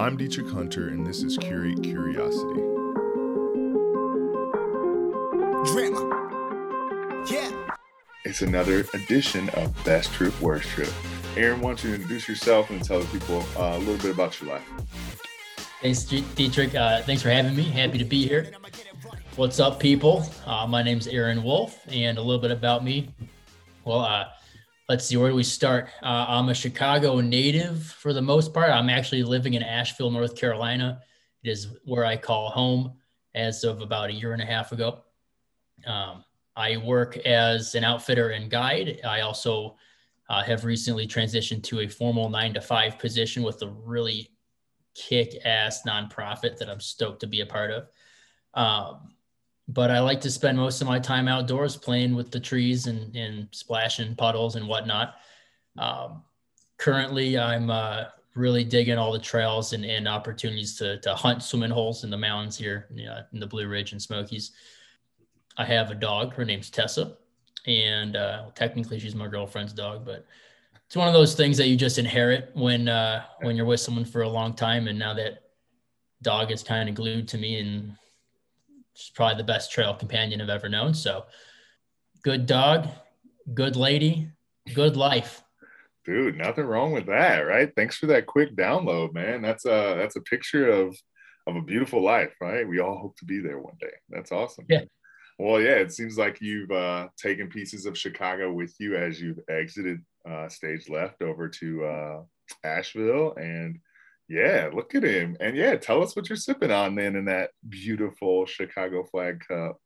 I'm Dietrich Hunter, and this is Curate Curiosity. Drama. Yeah. It's another edition of Best Trip, Worst Trip. Aaron, why don't you introduce yourself and tell the people uh, a little bit about your life? Thanks, Dietrich. Uh, thanks for having me. Happy to be here. What's up, people? Uh, my name's Aaron Wolf, and a little bit about me. Well, uh, let's see, where do we start? Uh, I'm a Chicago native for the most part. I'm actually living in Asheville, North Carolina. It is where I call home as of about a year and a half ago. Um, I work as an outfitter and guide. I also uh, have recently transitioned to a formal nine to five position with a really kick ass nonprofit that I'm stoked to be a part of. Um, but I like to spend most of my time outdoors playing with the trees and, and splashing puddles and whatnot. Um, currently, I'm uh, really digging all the trails and, and opportunities to, to hunt swimming holes in the mountains here in the Blue Ridge and Smokies. I have a dog. Her name's Tessa. And uh, technically, she's my girlfriend's dog, but it's one of those things that you just inherit when uh, when you're with someone for a long time. And now that dog is kind of glued to me and She's probably the best trail companion I've ever known. So good dog, good lady, good life. Dude, nothing wrong with that, right? Thanks for that quick download, man. That's a that's a picture of of a beautiful life, right? We all hope to be there one day. That's awesome. Yeah. Well, yeah, it seems like you've uh, taken pieces of Chicago with you as you've exited uh, stage left over to uh, Asheville, and yeah, look at him. And yeah, tell us what you're sipping on then in that beautiful Chicago flag cup.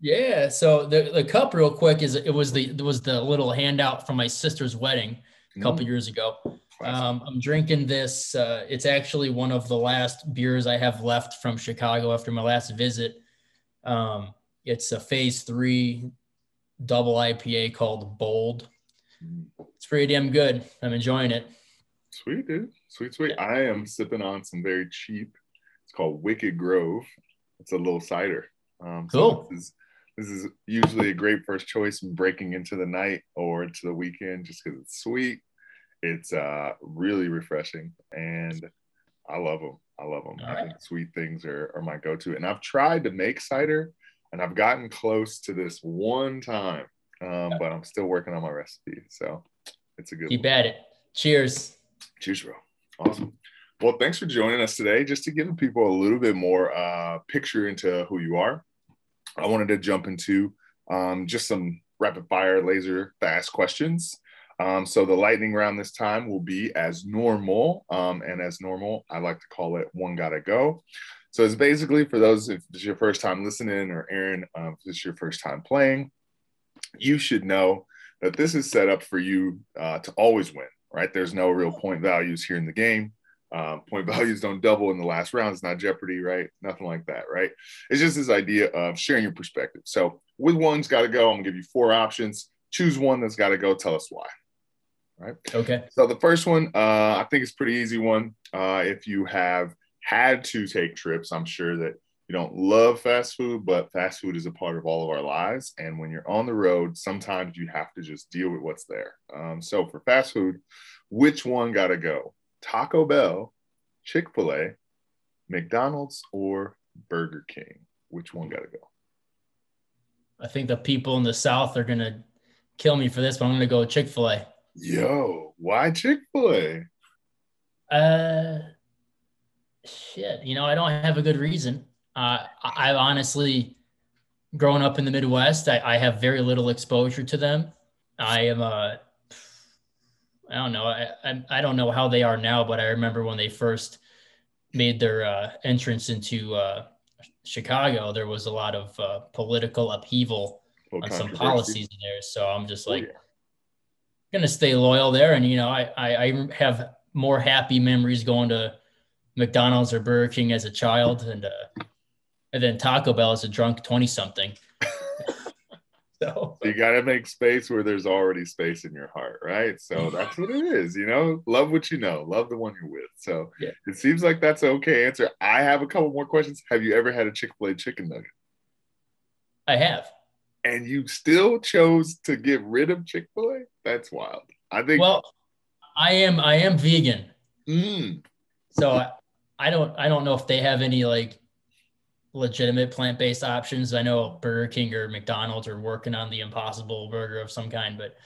Yeah, so the, the cup real quick is it was the it was the little handout from my sister's wedding a couple mm. years ago. Um, I'm drinking this. Uh, it's actually one of the last beers I have left from Chicago after my last visit. Um, it's a phase three double IPA called Bold. Mm. It's pretty damn good. I'm enjoying it. Sweet, dude. Sweet, sweet. Yeah. I am sipping on some very cheap. It's called Wicked Grove. It's a little cider. Um, cool. So this, is, this is usually a great first choice breaking into the night or to the weekend just because it's sweet. It's uh, really refreshing and I love them. I love them. All I right. think sweet things are, are my go to. And I've tried to make cider and I've gotten close to this one time, um, but I'm still working on my recipe. So it's a good Keep one. at it. Cheers. Cheers, bro. Awesome. Well, thanks for joining us today. Just to give people a little bit more uh, picture into who you are, I wanted to jump into um, just some rapid fire, laser fast questions. Um, so the lightning round this time will be as normal, um, and as normal, I like to call it one gotta go. So it's basically for those if it's your first time listening, or Aaron, um, if it's your first time playing, you should know that this is set up for you uh, to always win right? There's no real point values here in the game. Um, point values don't double in the last round. It's not Jeopardy, right? Nothing like that, right? It's just this idea of sharing your perspective. So, with one's got to go, I'm gonna give you four options. Choose one that's got to go. Tell us why. Right. Okay. So the first one, uh, I think it's pretty easy one. Uh, if you have had to take trips, I'm sure that you don't love fast food, but fast food is a part of all of our lives. And when you're on the road, sometimes you have to just deal with what's there. Um, so for fast food, which one got to go? Taco Bell, Chick fil A, McDonald's, or Burger King? Which one got to go? I think the people in the South are going to kill me for this, but I'm going to go Chick fil A. Yo, why Chick fil A? Uh, shit. You know, I don't have a good reason. Uh, I've honestly, grown up in the Midwest, I, I, have very little exposure to them. I am a, I don't know, I, I, I don't know how they are now, but I remember when they first made their uh, entrance into uh, Chicago, there was a lot of uh, political upheaval on some policies there. So I'm just like, oh, yeah. gonna stay loyal there, and you know, I, I I have more happy memories going to McDonald's or Burger King as a child, and uh, and then Taco Bell is a drunk 20 something. so you got to make space where there's already space in your heart, right? So that's what it is, you know, love what you know, love the one you're with. So yeah. it seems like that's an okay answer. I have a couple more questions. Have you ever had a Chick fil A chicken nugget? I have. And you still chose to get rid of Chick fil A? That's wild. I think. Well, I am, I am vegan. Mm. So I don't I don't know if they have any like legitimate plant-based options. I know Burger King or McDonald's are working on the impossible burger of some kind, but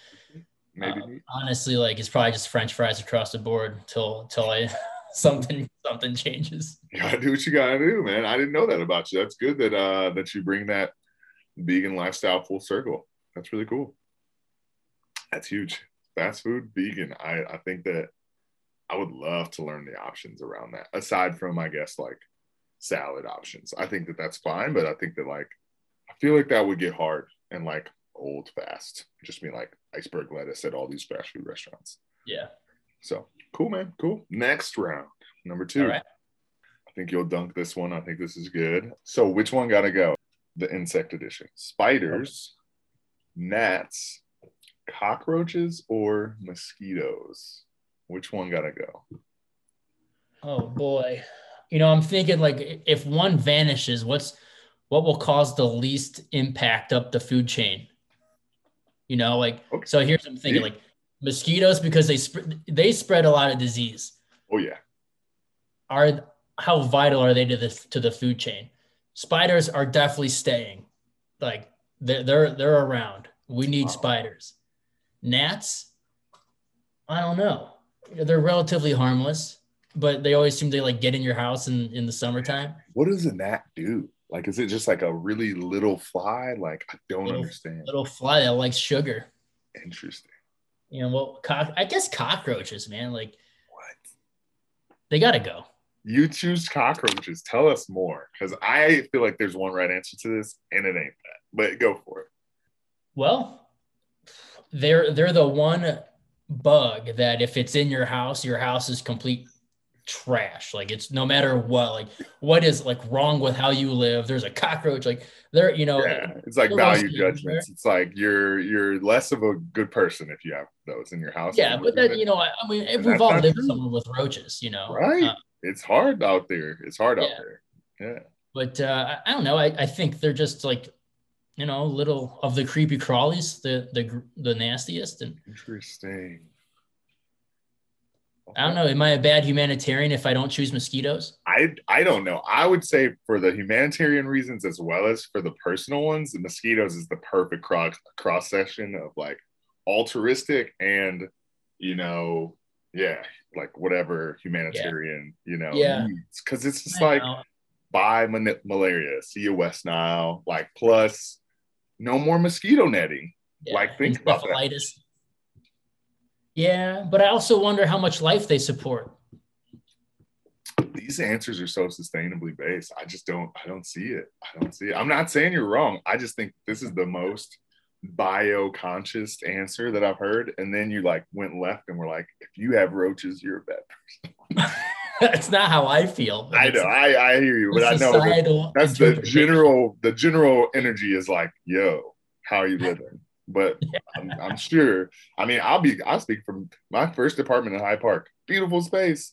Maybe. uh, honestly, like it's probably just French fries across the board until until I something something changes. you gotta do what you gotta do, man. I didn't know that about you. That's good that uh that you bring that vegan lifestyle full circle. That's really cool. That's huge. Fast food, vegan. I I think that I would love to learn the options around that. Aside from, I guess, like salad options. I think that that's fine, but I think that like I feel like that would get hard and like old fast. Just being like iceberg lettuce at all these fast food restaurants. Yeah. So cool, man. Cool. Next round, number two. All right. I think you'll dunk this one. I think this is good. So, which one got to go? The insect edition spiders, gnats, cockroaches, or mosquitoes? Which one got to go? Oh boy. You know, I'm thinking like if one vanishes, what's what will cause the least impact up the food chain? You know, like Okay. so here's what I'm thinking like mosquitoes because they spread they spread a lot of disease. Oh, yeah. Are how vital are they to the to the food chain? Spiders are definitely staying. Like they're they're they're around. We need Wow. spiders. Gnats, I don't know. They're relatively harmless, but they always seem to like get in your house in, in the summertime. What does a gnat do? Like, is it just like a really little fly? Like, I don't Little- understand. Little fly that likes sugar. Interesting. You know, well, cock- I guess cockroaches, man. Like What? they gotta go. You choose cockroaches. Tell us more, because I feel like there's one right answer to this, and it ain't that. But go for it. Well, they're they're the one bug that if it's in your house, your house is complete trash. Like it's no matter what, like what is like wrong with how you live. There's a cockroach, like there, you know, Yeah, it's like value judgments. It's like you're you're less of a good person if you have those in your house. yeah. But then you know, I, I mean, if we've all lived true. somewhere with roaches, you know, right? Uh, it's hard out there. It's hard out there. Yeah. but uh, I I don't know. I, I think they're just like, you know, little of the creepy crawlies, the the the nastiest, and Interesting. I don't know. Am I a bad humanitarian if I don't choose mosquitoes? I I don't know. I would say for the humanitarian reasons as well as for the personal ones, the mosquitoes is the perfect cross cross section of like altruistic and you know, yeah, like whatever humanitarian, you know, Yeah. needs. Cause it's just I like know. bye man- malaria, see you West Nile, like plus no more mosquito netting. like, think about that. Yeah, but I also wonder how much life they support. These answers are so sustainably based. I just don't I don't see it. I don't see it. I'm not saying you're wrong. I just think this is the most bio-conscious answer that I've heard. And then you like went left and were like, if you have roaches, you're a bad person. That's not how I feel. I know, I, I hear you, but I know that that's the general the general energy is like, yo, how are you living? But I'm, I'm sure. I mean, I'll be. I'll speak from my first apartment in High Park. Beautiful space.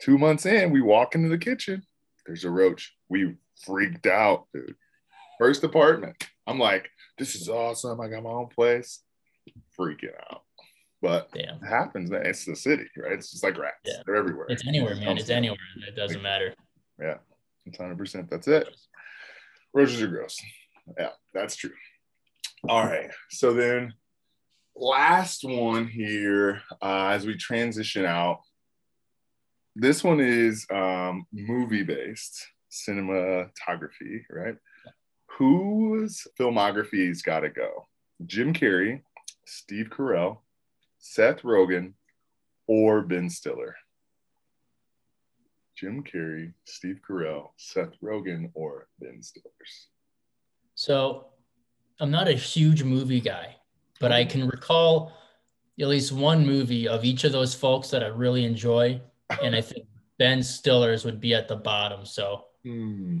Two months in, we walk into the kitchen. There's a roach. We freaked out, dude. First apartment. I'm like, this is awesome. I got my own place. Freaking out. But Damn. it happens, man. It's the city, right? It's just like rats. Yeah. They're everywhere. It's anywhere, man. It's anywhere. It doesn't matter. Yeah, it's hundred percent. That's it. Roaches are gross. Yeah, that's true. All right. So then, last one here uh, as we transition out. This one is um, movie based cinematography, right? Whose filmography's got to go? Jim Carrey, Steve Carell, Seth Rogen, or Ben Stiller? Jim Carrey, Steve Carell, Seth Rogen, or Ben Stiller's. So I'm not a huge movie guy, but I can recall at least one movie of each of those folks that I really enjoy. And I think Ben Stiller's would be at the bottom. So Hmm.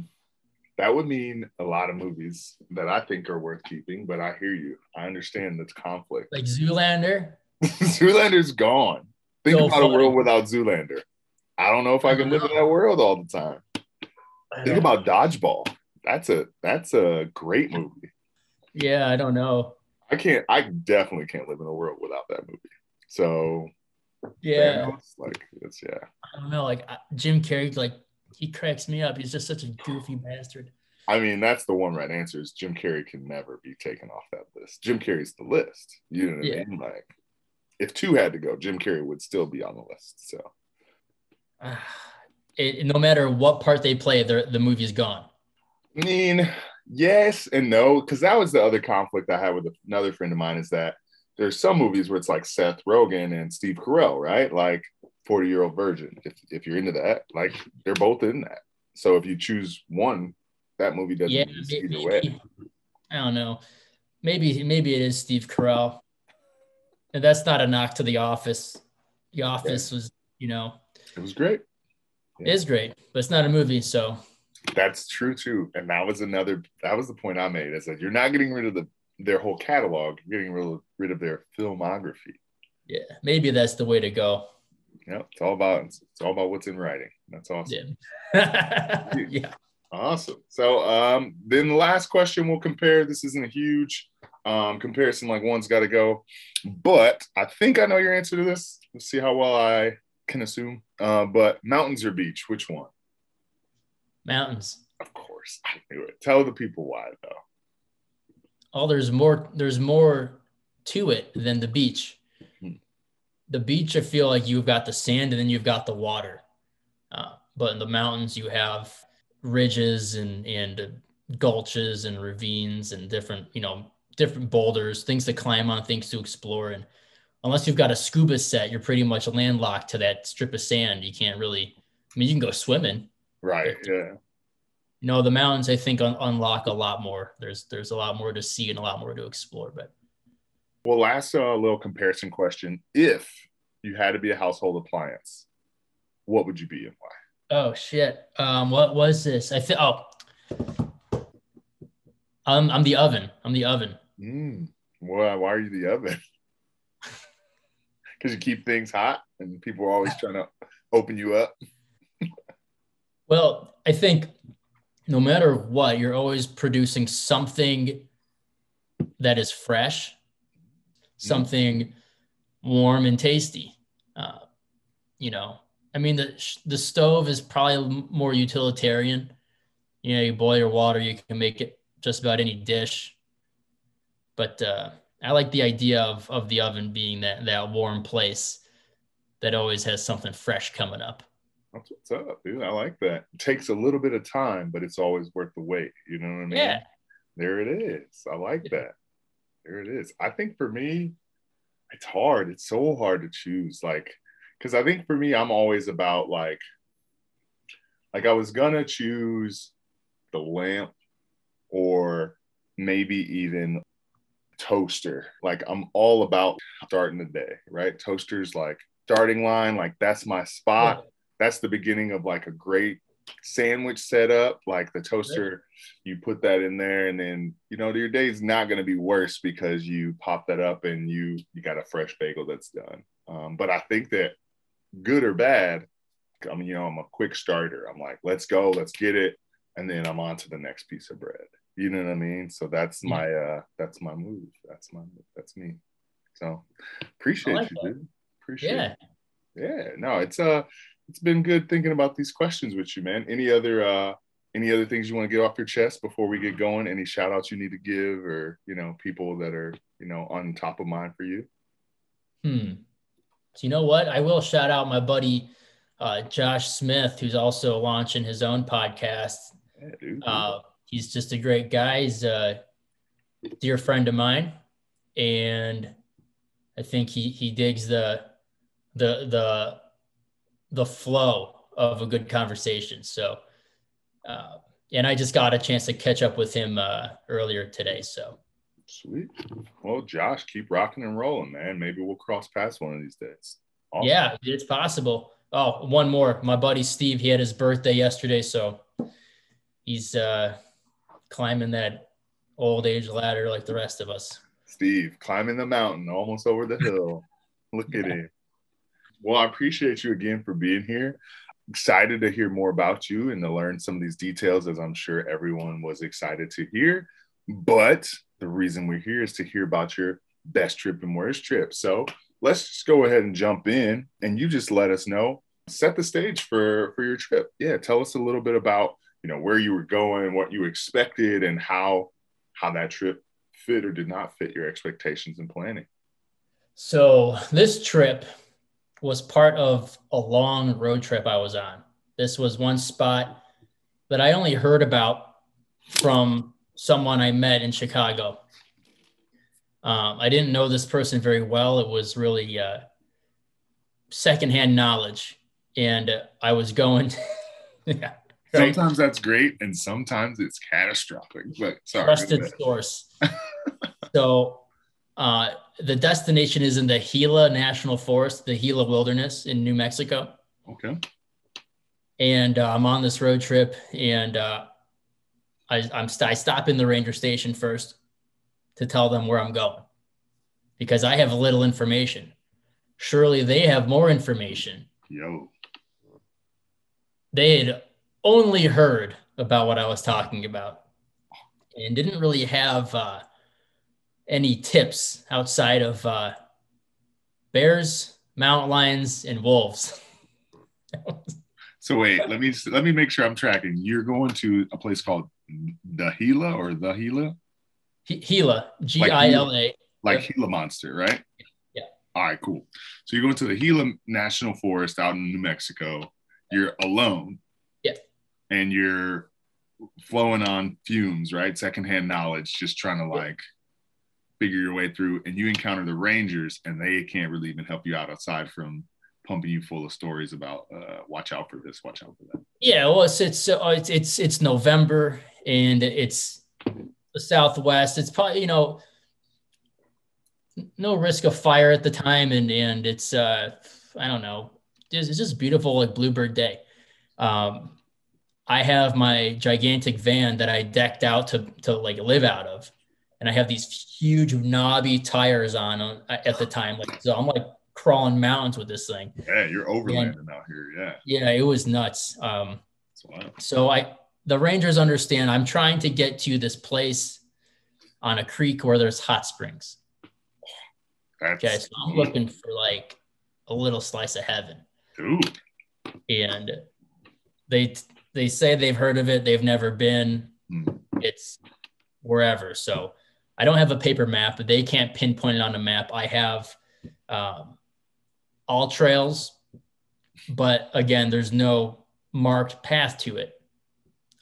That would mean a lot of movies that I think are worth keeping, but I hear you. I understand the conflict. like Zoolander, Zoolander's gone. Think So about a world without Zoolander. I don't know if I can live in that world all the time. Think about Dodgeball. That's a that's a great movie. Yeah, I don't know. I can't. I definitely can't live in a world without that movie. So Yeah. Like it's yeah. I don't know. Like Jim Carrey, like he cracks me up. He's just such a goofy bastard. I mean, that's the one right answer is Jim Carrey can never be taken off that list. Jim Carrey's the list. You know what yeah. I mean? Like, if two had to go, Jim Carrey would still be on the list. So, uh, it, no matter what part they play, the the movie's gone. I mean, yes and no, because that was the other conflict I had with another friend of mine is that there's some movies where it's like Seth Rogen and Steve Carell, right? Like 40 year old virgin. If, if you're into that, like they're both in that. So if you choose one, that movie doesn't yeah, maybe, either way. I don't know. Maybe maybe it is Steve Carell. And that's not a knock to the office. The office was, you know, it was great. Yeah. It is great, but it's not a movie, so that's true too. And that was another that was the point I made. Is that you're not getting rid of the their whole catalog, you're getting rid of, rid of their filmography. Yeah, maybe that's the way to go. Yeah, it's all about it's all about what's in writing. That's awesome. Yeah. yeah. Awesome. So um, then the last question we'll compare. This isn't a huge um, comparison, like one's got to go, but I think I know your answer to this. Let's see how well I can assume. Uh, but mountains or beach, which one? Mountains. Of course, I knew it. Tell the people why, though. Oh, there's more. There's more to it than the beach. Hmm. The beach, I feel like you've got the sand and then you've got the water. Uh, but in the mountains, you have ridges and and gulches and ravines and different you know different boulders things to climb on things to explore and unless you've got a scuba set you're pretty much landlocked to that strip of sand you can't really i mean you can go swimming right yeah you know the mountains i think un- unlock a lot more there's there's a lot more to see and a lot more to explore but well last uh, little comparison question if you had to be a household appliance what would you be and why Oh shit. Um, what was this? I think. Oh, um, I'm the oven. I'm the oven. Mm. Why? Why are you the oven? Because you keep things hot, and people are always trying to open you up. Well, I think no matter what, you're always producing something that is fresh, mm. something warm and tasty. Uh, you know, I mean, the the stove is probably more utilitarian. You know, you boil your water, you can make it just about any dish. But uh, I like the idea of of the oven being that that warm place that always has something fresh coming up. That's what's up, dude. I like that. It takes a little bit of time, but it's always worth the wait. You know what I mean? Yeah. There it is. I like that. There it is. I think for me, it's hard. It's so hard to choose. Like because I think for me, I'm always about like, like I was gonna choose the lamp or maybe even toaster. Like I'm all about starting the day, right? Toaster's like starting line, like that's my spot. That's the beginning of like a great sandwich setup. Like the toaster, you put that in there, and then you know your day's not gonna be worse because you pop that up and you you got a fresh bagel that's done. Um, but I think that good or bad, I mean, you know, I'm a quick starter. I'm like, let's go, let's get it, and then I'm on to the next piece of bread. You know what I mean? So that's my uh that's my move. That's my that's me. So appreciate like you, that. dude. Appreciate yeah. it. Yeah. No, it's uh it's been good thinking about these questions with you, man. Any other uh any other things you want to get off your chest before we get going? Any shout outs you need to give or you know, people that are, you know, on top of mind for you? Hmm. So you know what? I will shout out my buddy uh, Josh Smith, who's also launching his own podcast. Yeah, uh, he's just a great guy. He's a dear friend of mine, and I think he he digs the the the the flow of a good conversation. So, uh, and I just got a chance to catch up with him uh, earlier today. So Sweet. Well, Josh, keep rocking and rolling, man. Maybe we'll cross paths one of these days. Awesome. Yeah, it's possible. Oh, one more. My buddy Steve, he had his birthday yesterday, so he's uh, climbing that old age ladder like the rest of us. Steve, climbing the mountain, almost over the hill. Look at him. Well, I appreciate you again for being here. Excited to hear more about you and to learn some of these details, as I'm sure everyone was excited to hear. But the reason we're here is to hear about your best trip and worst trip. So let's just go ahead and jump in and you just let us know, set the stage for for your trip. Yeah, tell us a little bit about, you know, where you were going, what you expected and how how that trip fit or did not fit your expectations and planning. So, this trip was part of a long road trip I was on. This was one spot that I only heard about from someone I met in Chicago. Um, I didn't know this person very well. It was really uh, secondhand knowledge, and uh, I was going. yeah, right? Sometimes that's great, and sometimes it's catastrophic. But sorry, trusted source. so, uh, the destination is in the Gila National Forest, the Gila Wilderness in New Mexico. Okay. And uh, I'm on this road trip, and uh, I, I'm st- I stop in the ranger station first to tell them where I'm going because I have little information. Surely they have more information. Yo. They had only heard about what I was talking about and didn't really have uh, any tips outside of uh, bears, mountain lions, and wolves. so wait, let me let me make sure I'm tracking. You're going to a place called the Gila or the Gila? Gila, G I L A. Like Gila Monster, right? Yeah. All right, cool. So you're going to the Gila National Forest out in New Mexico. You're alone. Yeah. And you're flowing on fumes, right? Secondhand knowledge, just trying to like figure your way through. And you encounter the Rangers, and they can't really even help you out aside from pumping you full of stories about uh, watch out for this, watch out for that. Yeah, well, it's it's uh, it's it's, it's November and it's the Southwest. It's probably you know no risk of fire at the time, and and it's uh I don't know, it's, it's just beautiful like bluebird day. Um, I have my gigantic van that I decked out to to like live out of, and I have these huge knobby tires on at the time. Like so, I'm like crawling mountains with this thing. Yeah, you're overlanding and, out here. Yeah. Yeah, it was nuts. Um, so I the Rangers understand I'm trying to get to this place on a creek where there's hot springs. That's okay, so I'm looking for like a little slice of heaven. Dude. And they they say they've heard of it, they've never been. Mm. It's wherever. So I don't have a paper map, but they can't pinpoint it on a map. I have um, AllTrails, but again, there's no marked path to it.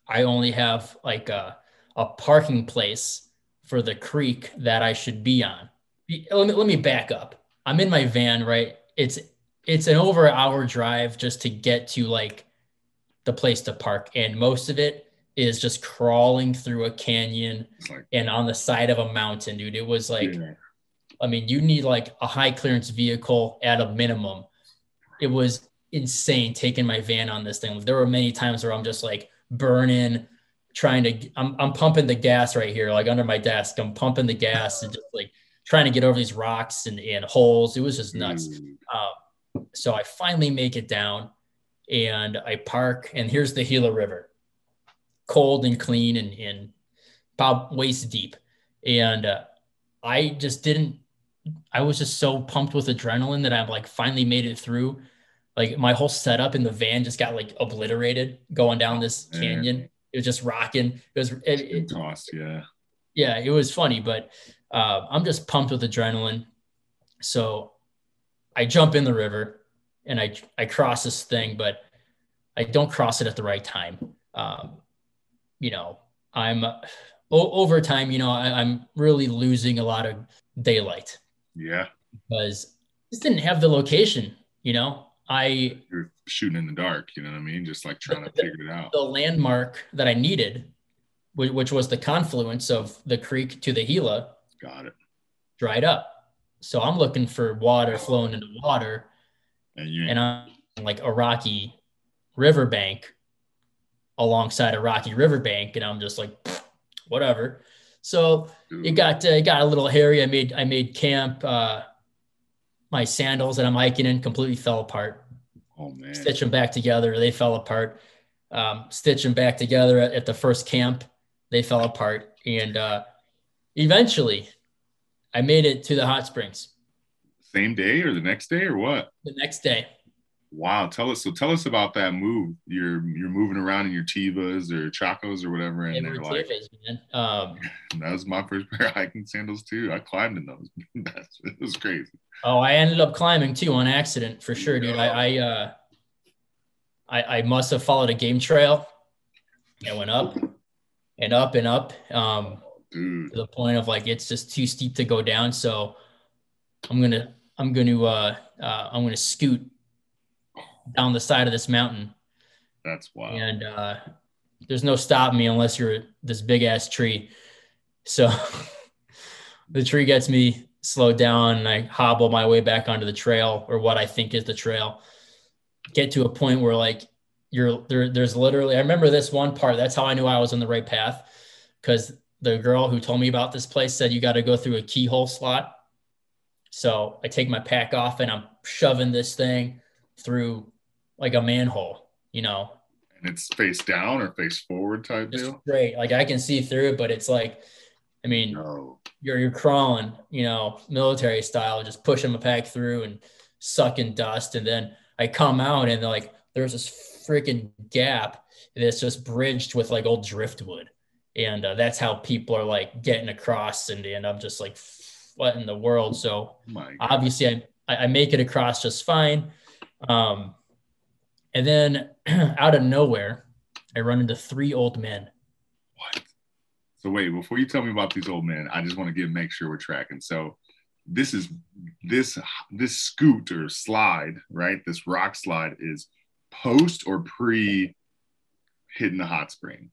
I only have like a, a parking place for the creek that I should be on. Let me, let me back up. I'm in my van, right? It's it's an over hour drive just to get to like the place to park, and most of it is just crawling through a canyon like, and on the side of a mountain, dude. It was like, yeah. I mean, you need like a high clearance vehicle at a minimum. It was insane taking my van on this thing. There were many times where I'm just like, burning, trying to I'm I'm pumping the gas right here, like under my desk. I'm pumping the gas and just like trying to get over these rocks and, and holes. It was just nuts. Mm. Uh, so I finally make it down and I park, and here's the Gila River, cold and clean and, and about waist deep. And uh, I just didn't, I was just so pumped with adrenaline that I'm like finally made it through like my whole setup in the van just got like obliterated going down this canyon. It was just rocking. It was it, it tossed, yeah. Yeah, it was funny, but uh, I'm just pumped with adrenaline. So I jump in the river and I I cross this thing, but I don't cross it at the right time. Um, you know, I'm uh, over time. You know, I, I'm really losing a lot of daylight. Yeah, because just didn't have the location. You know, I you're shooting in the dark, you know what I mean? Just like trying to figure it out. The landmark that I needed, which was the confluence of the creek to the Gila, got it, dried up. So I'm looking for water flowing into water, and, you and I'm like a rocky riverbank alongside a rocky riverbank, and I'm just like, whatever. So it got uh, it got a little hairy. I made I made camp. Uh, my sandals that I'm hiking in completely fell apart. Oh man! Stitch them back together, they fell apart. Um, stitch them back together at, at, the first camp, they fell apart, and uh, eventually, I made it to the hot springs. Same day or the next day or what? The next day. Wow, tell us. So tell us about that move. You're you're moving around in your Tevas or Chacos or whatever, and they're like, Tevas, man. Um, that was my first pair of hiking sandals too. I climbed in those. That's it was crazy. Oh, I ended up climbing too on accident for sure, dude. I I uh, I, I must have followed a game trail. I went up and up and up um, to the point of like it's just too steep to go down. So I'm gonna I'm gonna uh, uh, I'm gonna scoot down the side of this mountain. That's wild. And uh, there's no stopping me unless you're this big ass tree. So the tree gets me slowed down and I hobble my way back onto the trail or what I think is the trail. Get to a point where like you're there, there's literally, I remember this one part. That's how I knew I was on the right path because the girl who told me about this place said you got to go through a keyhole slot. So I take my pack off and I'm shoving this thing through like a manhole, you know. And it's face down or face forward type Just deal. Great. Like I can see through it, but it's like, I mean, no. you're you're crawling, you know, military style, just pushing my pack through and sucking dust. And then I come out and like there's this freaking gap that's just bridged with like old driftwood. And uh, that's how people are like getting across. And, and I'm just like, what in the world? So obviously I, I make it across just fine. Um, and then out of nowhere, I run into three old men. What? So wait, before you tell me about these old men, I just want to get make sure we're tracking. So this is this this scoot or slide, right? This rock slide is post or pre hitting the hot spring?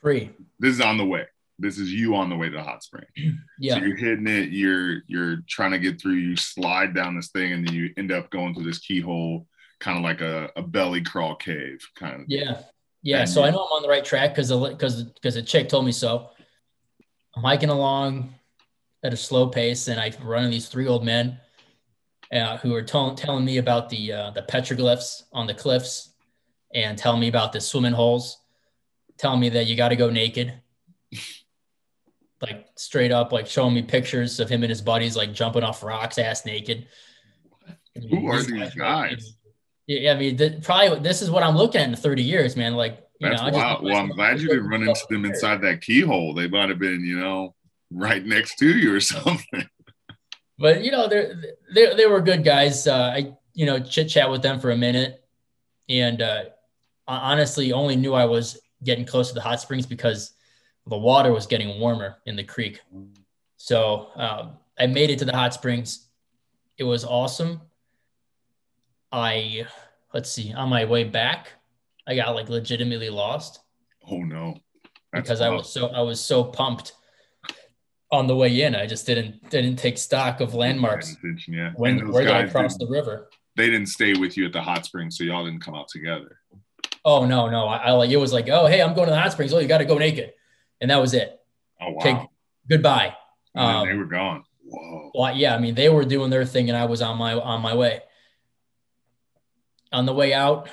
Pre. This is on the way. This is you on the way to the hot spring. Yeah. So you're hitting it, you're you're trying to get through, you slide down this thing, and then you end up going through this keyhole kind of like a, a belly crawl cave kind of. Yeah. Yeah. And so I know I'm on the right track because because because a chick told me so. I'm hiking along at a slow pace and I run into these three old men uh, who are t- telling me about the uh, the petroglyphs on the cliffs and telling me about the swimming holes, telling me that you got to go naked. like straight up, like showing me pictures of him and his buddies like jumping off rocks ass naked. Who are these guys? Yeah, I mean, the, probably this is what I'm looking at in 30 years, man. Like, you That's know, wild. Well, I'm glad you didn't run into them inside that keyhole. They might have been, you know, right next to you or something. But you know, they they they were good guys. Uh, I you know chit chat with them for a minute, and uh, I honestly only knew I was getting close to the hot springs because the water was getting warmer in the creek. So um, I made it to the hot springs. It was awesome. I let's see on my way back, I got like legitimately lost. Oh no. That's because I was so I was so pumped on the way in. I just didn't didn't take stock of landmarks. Yeah. When where did I cross the river? They didn't stay with you at the hot springs, so y'all didn't come out together. Oh no, no. I, I like it was like, oh hey, I'm going to the hot springs. Oh, you got to go naked, and that was it. Oh wow. Okay, goodbye. Um, they were gone. Whoa. Well, yeah. I mean, they were doing their thing, and I was on my on my way on the way out.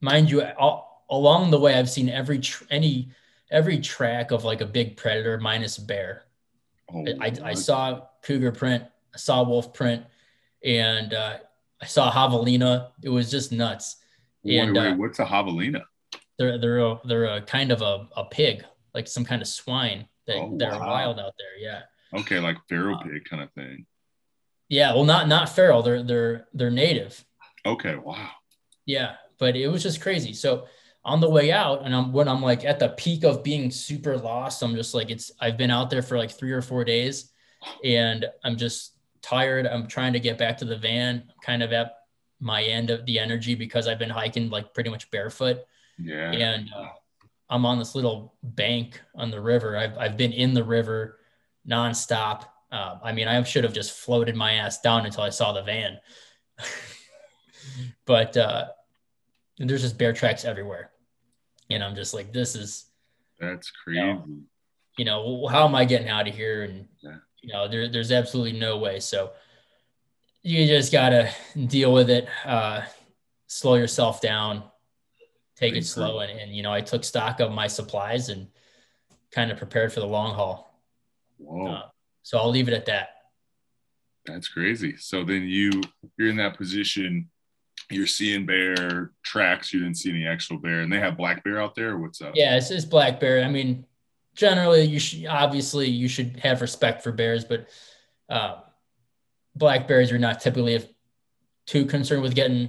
Mind you, all, along the way, I've seen every tr- any every track of like a big predator minus bear. Oh, I, I, saw cougar print, I saw wolf print, and uh, I saw javelina. It was just nuts. Wait, and wait, uh, what's a javelina? They're they're a, they're a kind of a, a pig, like some kind of swine that oh, that wow. are wild out there. Yeah. Okay, like feral uh, pig kind of thing. Yeah, well, not not feral. They're they're they're native. Okay, wow. Yeah, but it was just crazy. So on the way out, and I'm when I'm like at the peak of being super lost, I'm just like it's I've been out there for like three or four days and I'm just tired. I'm trying to get back to the van, kind of at my end of the energy because I've been hiking like pretty much barefoot. Yeah. And uh, I'm on this little bank on the river. I've, I've been in the river nonstop. Uh, I mean, I should have just floated my ass down until I saw the van. but uh, there's just bear tracks everywhere, and I'm just like, this is that's crazy. You know, you know how am I getting out of here? And yeah. you know, there, there's absolutely no way. So you just gotta deal with it. Uh, slow yourself down, take it slow, and, and you know, I took stock of my supplies and kind of prepared for the long haul. Whoa. Uh, so I'll leave it at that. That's crazy. So then you you're in that position. You're seeing bear tracks. You didn't see any actual bear, and they have black bear out there. what's up? Yeah, it's, it's black bear. I mean, generally, you should obviously you should have respect for bears, but uh, black bears are not typically too concerned with getting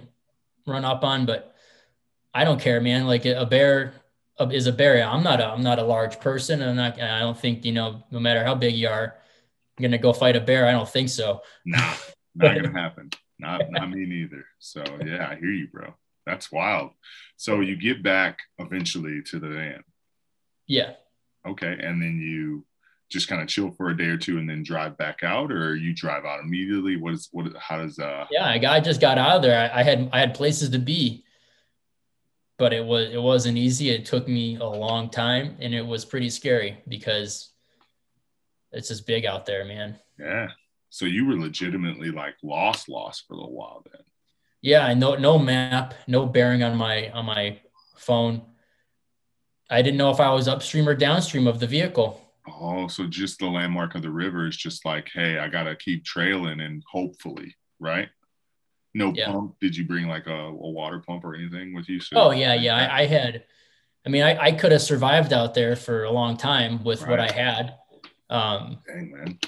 run up on. But I don't care, man. Like a bear is a bear. I'm not a I'm not a large person. I'm not. I don't think you know. No matter how big you are, I'm gonna go fight a bear. I don't think so. Nah, not gonna happen. Not not me neither. So yeah, I hear you, bro. That's wild. So you get back eventually to the van. Yeah. Okay, and then you just kind of chill for a day or two and then drive back out, or you drive out immediately. What is what? How does uh? Yeah, I, got, I just got out of there. I, I had I had places to be but it was it wasn't easy. It took me a long time, and it was pretty scary because it's just big out there, man. Yeah. So you were legitimately like lost, lost for a little while then. Yeah, I know no map, no bearing on my on my phone. I didn't know if I was upstream or downstream of the vehicle. Oh, so just the landmark of the river is just like, hey, I gotta keep trailing and hopefully, right? no yeah. pump. Did you bring like a, a, water pump or anything with you? So oh yeah, yeah. I, I, had. I mean, I, I could have survived out there for a long time with right. what I had. Um, Dang man.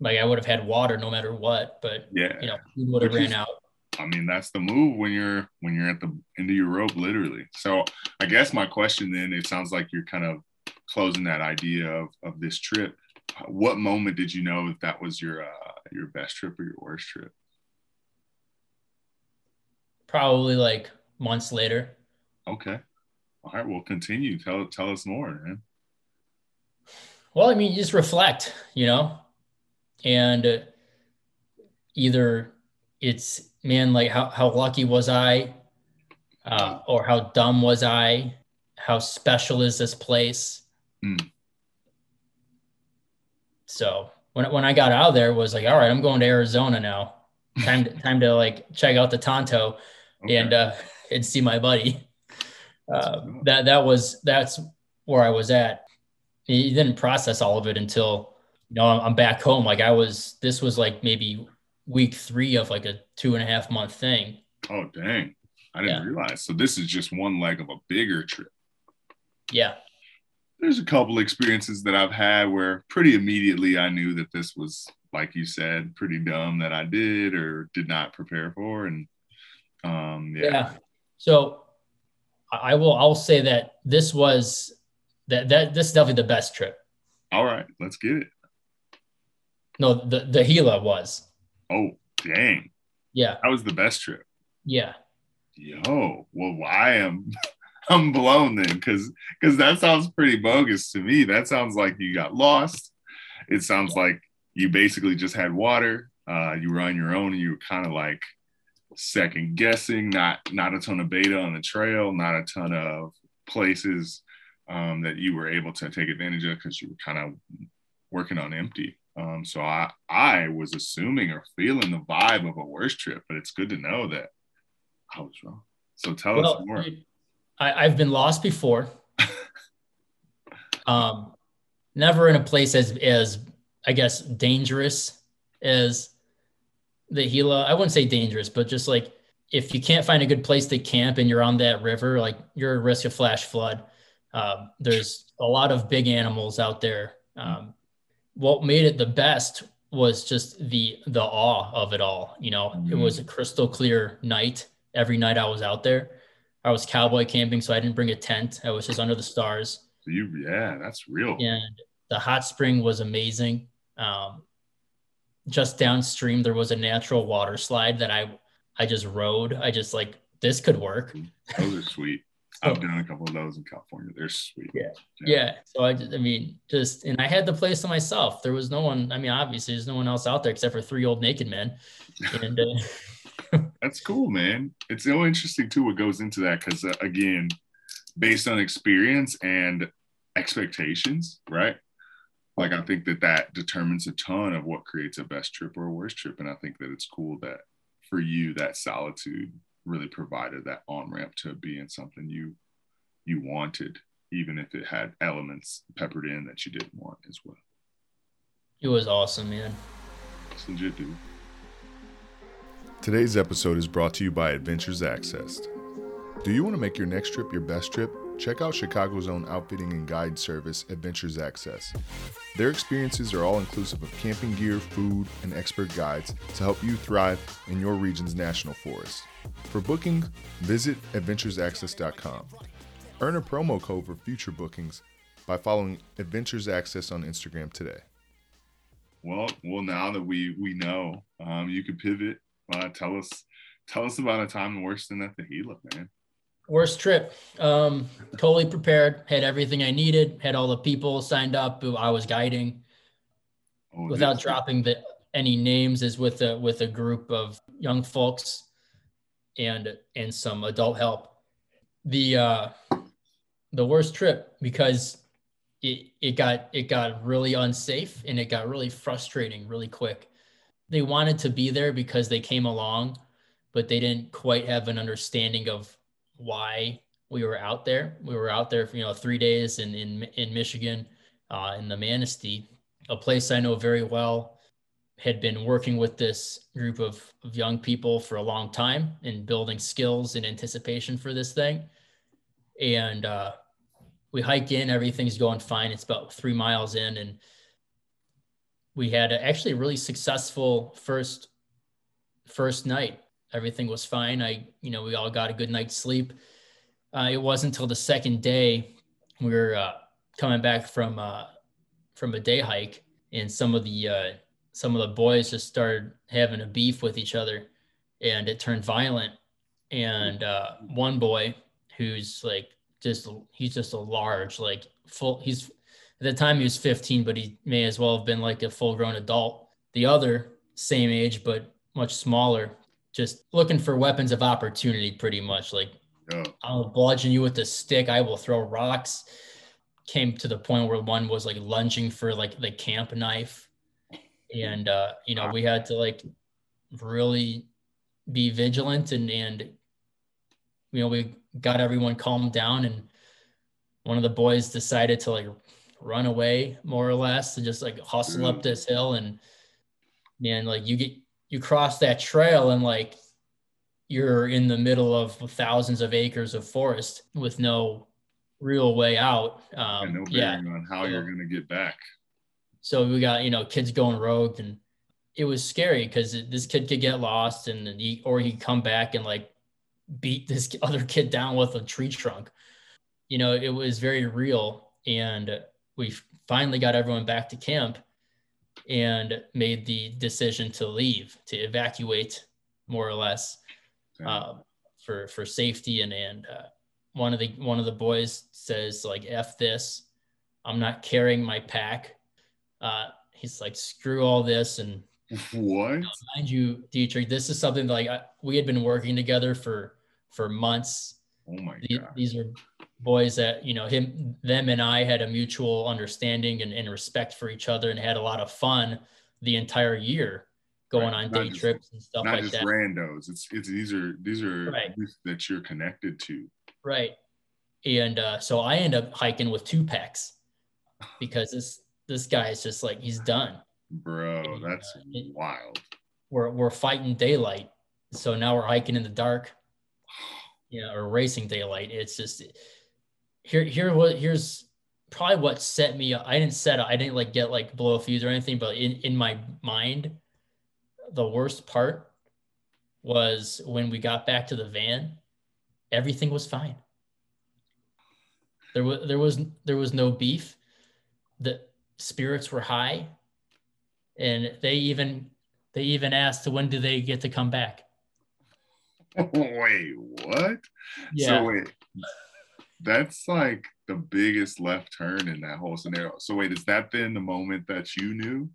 Like I would have had water no matter what, but yeah, you know, food would have ran out. I mean, that's the move when you're when you're at the end of your rope, literally. So I guess my question then, it sounds like you're kind of closing that idea of of this trip. What moment did you know that that was your uh, your best trip or your worst trip? probably like months later. Okay. All right. Well, continue. Tell tell us more, man. Well, I mean, just reflect, you know, and uh, either it's man, like how how lucky was I, uh, or how dumb was I? How special is this place? Mm. So when when I got out of there, was like, all right, I'm going to Arizona now. Time to, time to like check out the Tonto okay. and uh, and see my buddy. Uh, that that was that's where I was at. He didn't process all of it until you know I'm back home. Like I was, this was like maybe week three of like a two and a half month thing. Oh dang! I didn't yeah. realize. So this is just one leg of a bigger trip. Yeah. There's a couple experiences that I've had where pretty immediately I knew that this was, like you said, pretty dumb that I did or did not prepare for, and um, yeah. yeah. So I will. I'll say that this was that that this is definitely the best trip. All right, let's get it. No, the the Gila was. Oh dang! Yeah, that was the best trip. Yeah. Yo, well, I am. I'm blown then, because because that sounds pretty bogus to me. That sounds like you got lost. It sounds like you basically just had water. Uh, you were on your own, and you were kind of like second guessing, not not a ton of beta on the trail, not a ton of places um, that you were able to take advantage of because you were kind of working on empty. Um, so I I was assuming or feeling the vibe of a worse trip, but it's good to know that I was wrong. So tell well, us more. I, I've been lost before. um, never in a place as as I guess dangerous as the Gila, I wouldn't say dangerous, but just like if you can't find a good place to camp and you're on that river, like you're at risk of flash flood. Um, there's a lot of big animals out there. Um, what made it the best was just the the awe of it all. You know, mm-hmm. it was a crystal clear night every night I was out there. I was cowboy camping, so I didn't bring a tent. I was just under the stars. You, yeah, that's real. And the hot spring was amazing. Um, just downstream there was a natural water slide that I I just rode. I just like this could work. Those are sweet. So, I've done a couple of those in California. They're sweet. Yeah. yeah. yeah. So I just I mean just and I had the place to myself. There was no one. I mean obviously there's no one else out there except for three old naked men. And uh, that's cool, man. It's so interesting too what goes into that because uh, again, based on experience and expectations, right? like I think that that determines a ton of what creates a best trip or a worst trip. And I think that it's cool that for you that solitude really provided that on ramp to being something you you wanted, even if it had elements peppered in that you didn't want as well. It was awesome, man. It's legit, dude. Today's episode is brought to you by Adventures Accessed. Do you want to make your next trip your best trip? Check out Chicago's own outfitting and guide service, Adventures Access. Their experiences are all inclusive of camping gear, food, and expert guides to help you thrive in your region's national forest. For booking, visit adventuresaccess.com. Earn a promo code for future bookings by following Adventures Access on Instagram today. Well, well, now that we we know, um, you can pivot. Uh, tell us, tell us about a time worse than at the Gila, man. Worst trip. Um, totally prepared. Had everything I needed. Had all the people signed up who I was guiding. Oh, Without dropping the any names, is with a with a group of young folks, and and some adult help. The uh, the worst trip because it it got it got really unsafe and it got really frustrating really quick. They wanted to be there because they came along, but they didn't quite have an understanding of why we were out there. We were out there for you know three days in in in Michigan, uh, in the Manistee, a place I know very well. Had been working with this group of, of young people for a long time and building skills in anticipation for this thing. And uh, we hike in, everything's going fine. It's about three miles in, and we had actually a really successful first first night everything was fine. I, you know, we all got a good night's sleep. Uh, it wasn't until the second day we were uh, coming back from uh, from a day hike, and some of the uh, some of the boys just started having a beef with each other, and it turned violent. And uh, one boy, who's like just he's just a large, like full. He's at the time he was 15, but he may as well have been like a full grown adult. The other, same age but much smaller, just looking for weapons of opportunity, pretty much. Like yeah. I'll bludgeon you with a stick. I will throw rocks. Came to the point where one was like lunging for like the camp knife, and uh, you know we had to like really be vigilant and and you know we got everyone calmed down and one of the boys decided to like run away more or less and just like hustle up this hill and man like you get you cross that trail and like you're in the middle of thousands of acres of forest with no real way out. Um, no yeah, on how you're going to get back. So we got you know kids going rogue, and it was scary because this kid could get lost, and he or he'd come back and like beat this other kid down with a tree trunk. You know, it was very real, and we finally got everyone back to camp and made the decision to leave, to evacuate, more or less, uh, for for safety. And and uh, one of the one of the boys says like, "F this, I'm not carrying my pack." Uh, he's like, "Screw all this," and what? You know, mind you, Dietrich, this is something like I, we had been working together for for months. Oh my the, god! These are boys that you know him them and i had a mutual understanding and, and respect for each other and had a lot of fun the entire year going right. on not day just, trips and stuff like that. randos. It's it's these are these are right. that you're connected to. Right. And uh, so i end up hiking with two packs because this this guy is just like he's done. Bro and, that's uh, wild. We're, we're fighting daylight. So now we're hiking in the dark. Know or racing daylight. It's just here here what here's probably what set me up. I didn't set up, I didn't like get like blow a fuse or anything, but in, in my mind, the worst part was when we got back to the van, everything was fine. There was there was there was no beef. The spirits were high. And they even they even asked when do they get to come back? Wait, what? Yeah. So wait, that's like the biggest left turn in that whole scenario. So wait, is that then the moment that you knew,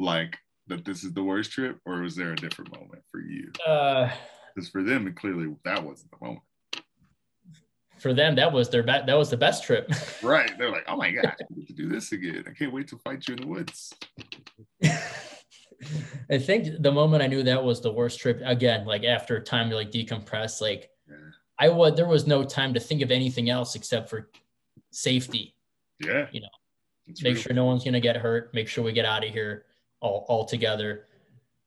like that this is the worst trip, or was there a different moment for you? Uh, because for them, clearly that wasn't the moment. For them, that was their best. That was the best trip. right? They're like, oh my god, I get to do this again. I can't wait to fight you in the woods. I think the moment I knew that was the worst trip again, like after time to like decompress, like. I was there was no time to think of anything else except for safety. Yeah. You know, make sure no one's gonna get hurt. Make sure we get out of here all all together.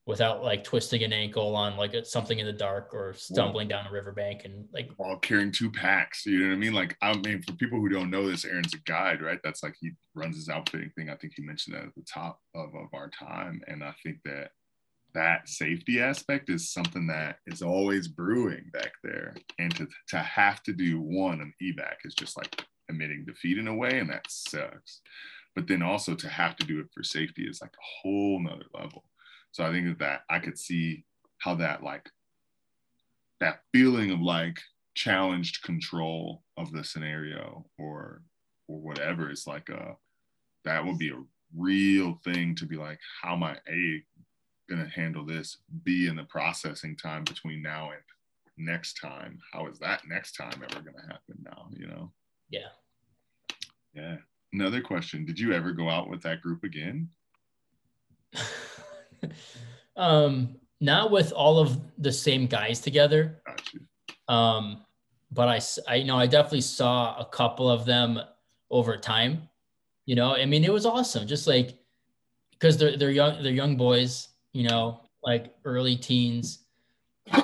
without like twisting an ankle on like something in the dark or stumbling down a riverbank and like while carrying two packs. You know what I mean? Like I mean, for people who don't know this, Aaron's a guide, right? That's like he runs his outfitting thing. I think he mentioned that at the top of, of our time, and I think that that safety aspect is something that is always brewing back there, and to to have to do one an evac is just like admitting defeat in a way, and that sucks. But then also to have to do it for safety is like a whole nother level. So I think that, I could see how that like that feeling of like challenged control of the scenario or or whatever is like a that would be a real thing to be like how i a gonna handle this b in the processing time between now and next time how is that next time ever gonna happen now you know yeah yeah another question did you ever go out with that group again um, not with all of the same guys together. Um, but I, I, you know, I definitely saw a couple of them over time. You know, I mean, it was awesome. Just like because they're they're young, they're young boys. You know, like early teens.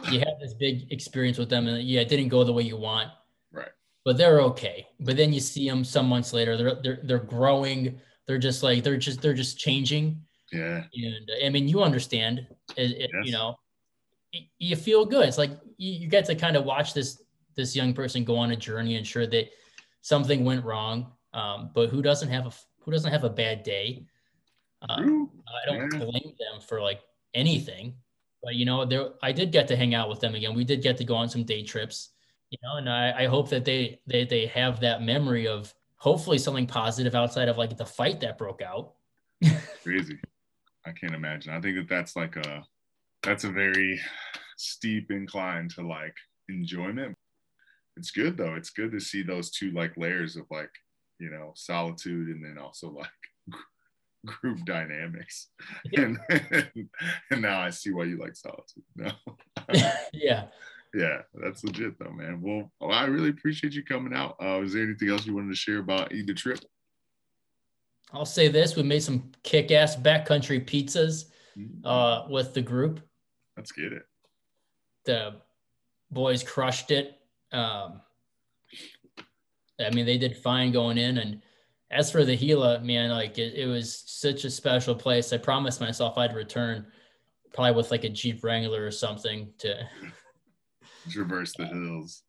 You had this big experience with them, and yeah, it didn't go the way you want. Right. But they're okay. But then you see them some months later. They're they're they're growing. They're just like they're just they're just changing yeah. And I mean, you understand, it, it, yes. you know, you feel good. It's like you, you get to kind of watch this this young person go on a journey and sure that something went wrong. Um, but who doesn't have a who doesn't have a bad day? Um, I don't yeah. blame them for like anything. But you know, there I did get to hang out with them again. We did get to go on some day trips, you know, and I, I hope that they they they have that memory of hopefully something positive outside of like the fight that broke out. Crazy. I can't imagine. I think that that's like a that's a very steep incline to like enjoyment. It's good though. It's good to see those two like layers of like you know solitude and then also like group dynamics. Yeah. And, and now I see why you like solitude. No. yeah. Yeah, that's legit though, man. Well, I really appreciate you coming out. Uh, is there anything else you wanted to share about either trip? I'll say this: we made some kick-ass backcountry pizzas mm-hmm. uh, with the group. Let's get it. The boys crushed it. Um, I mean, they did fine going in. And as for the Gila, man, like it, it was such a special place. I promised myself I'd return, probably with like a Jeep Wrangler or something to traverse the hills.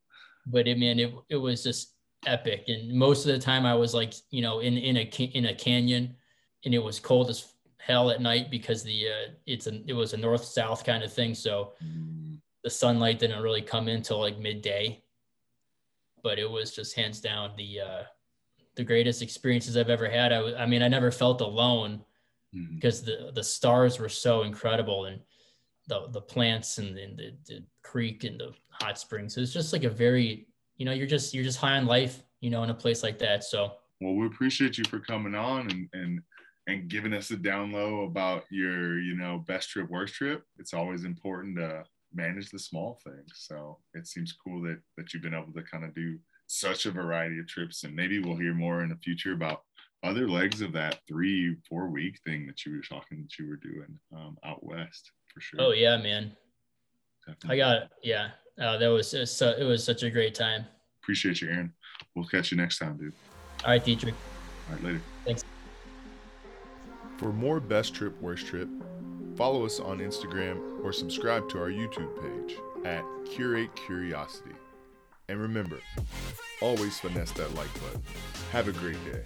But I mean, it it was just epic. And most of the time, I was like, you know, in in a in a canyon, and it was cold as hell at night because the uh, it's a it was a north south kind of thing. So mm. the sunlight didn't really come in till like midday. But it was just hands down the uh, the greatest experiences I've ever had. I, I mean, I never felt alone mm. because the the stars were so incredible and the the plants and, and the, the creek and the hot springs. So it's just like a very you know, you're just you're just high on life, you know, in a place like that. So well, we appreciate you for coming on and and and giving us a down low about your, you know, best trip, worst trip. It's always important to manage the small things. So it seems cool that that you've been able to kind of do such a variety of trips. And maybe we'll hear more in the future about other legs of that three, four week thing that you were talking that you were doing um, out west for sure. Oh yeah, man. Definitely. I got it. Yeah. Uh, that was so it was such a great time. Appreciate you, Aaron. We'll catch you next time, dude. All right, Dietrich. All right, later. Thanks. For more best trip, worst trip, follow us on Instagram or subscribe to our YouTube page at Curate Curiosity. And remember, always finesse that like button. Have a great day.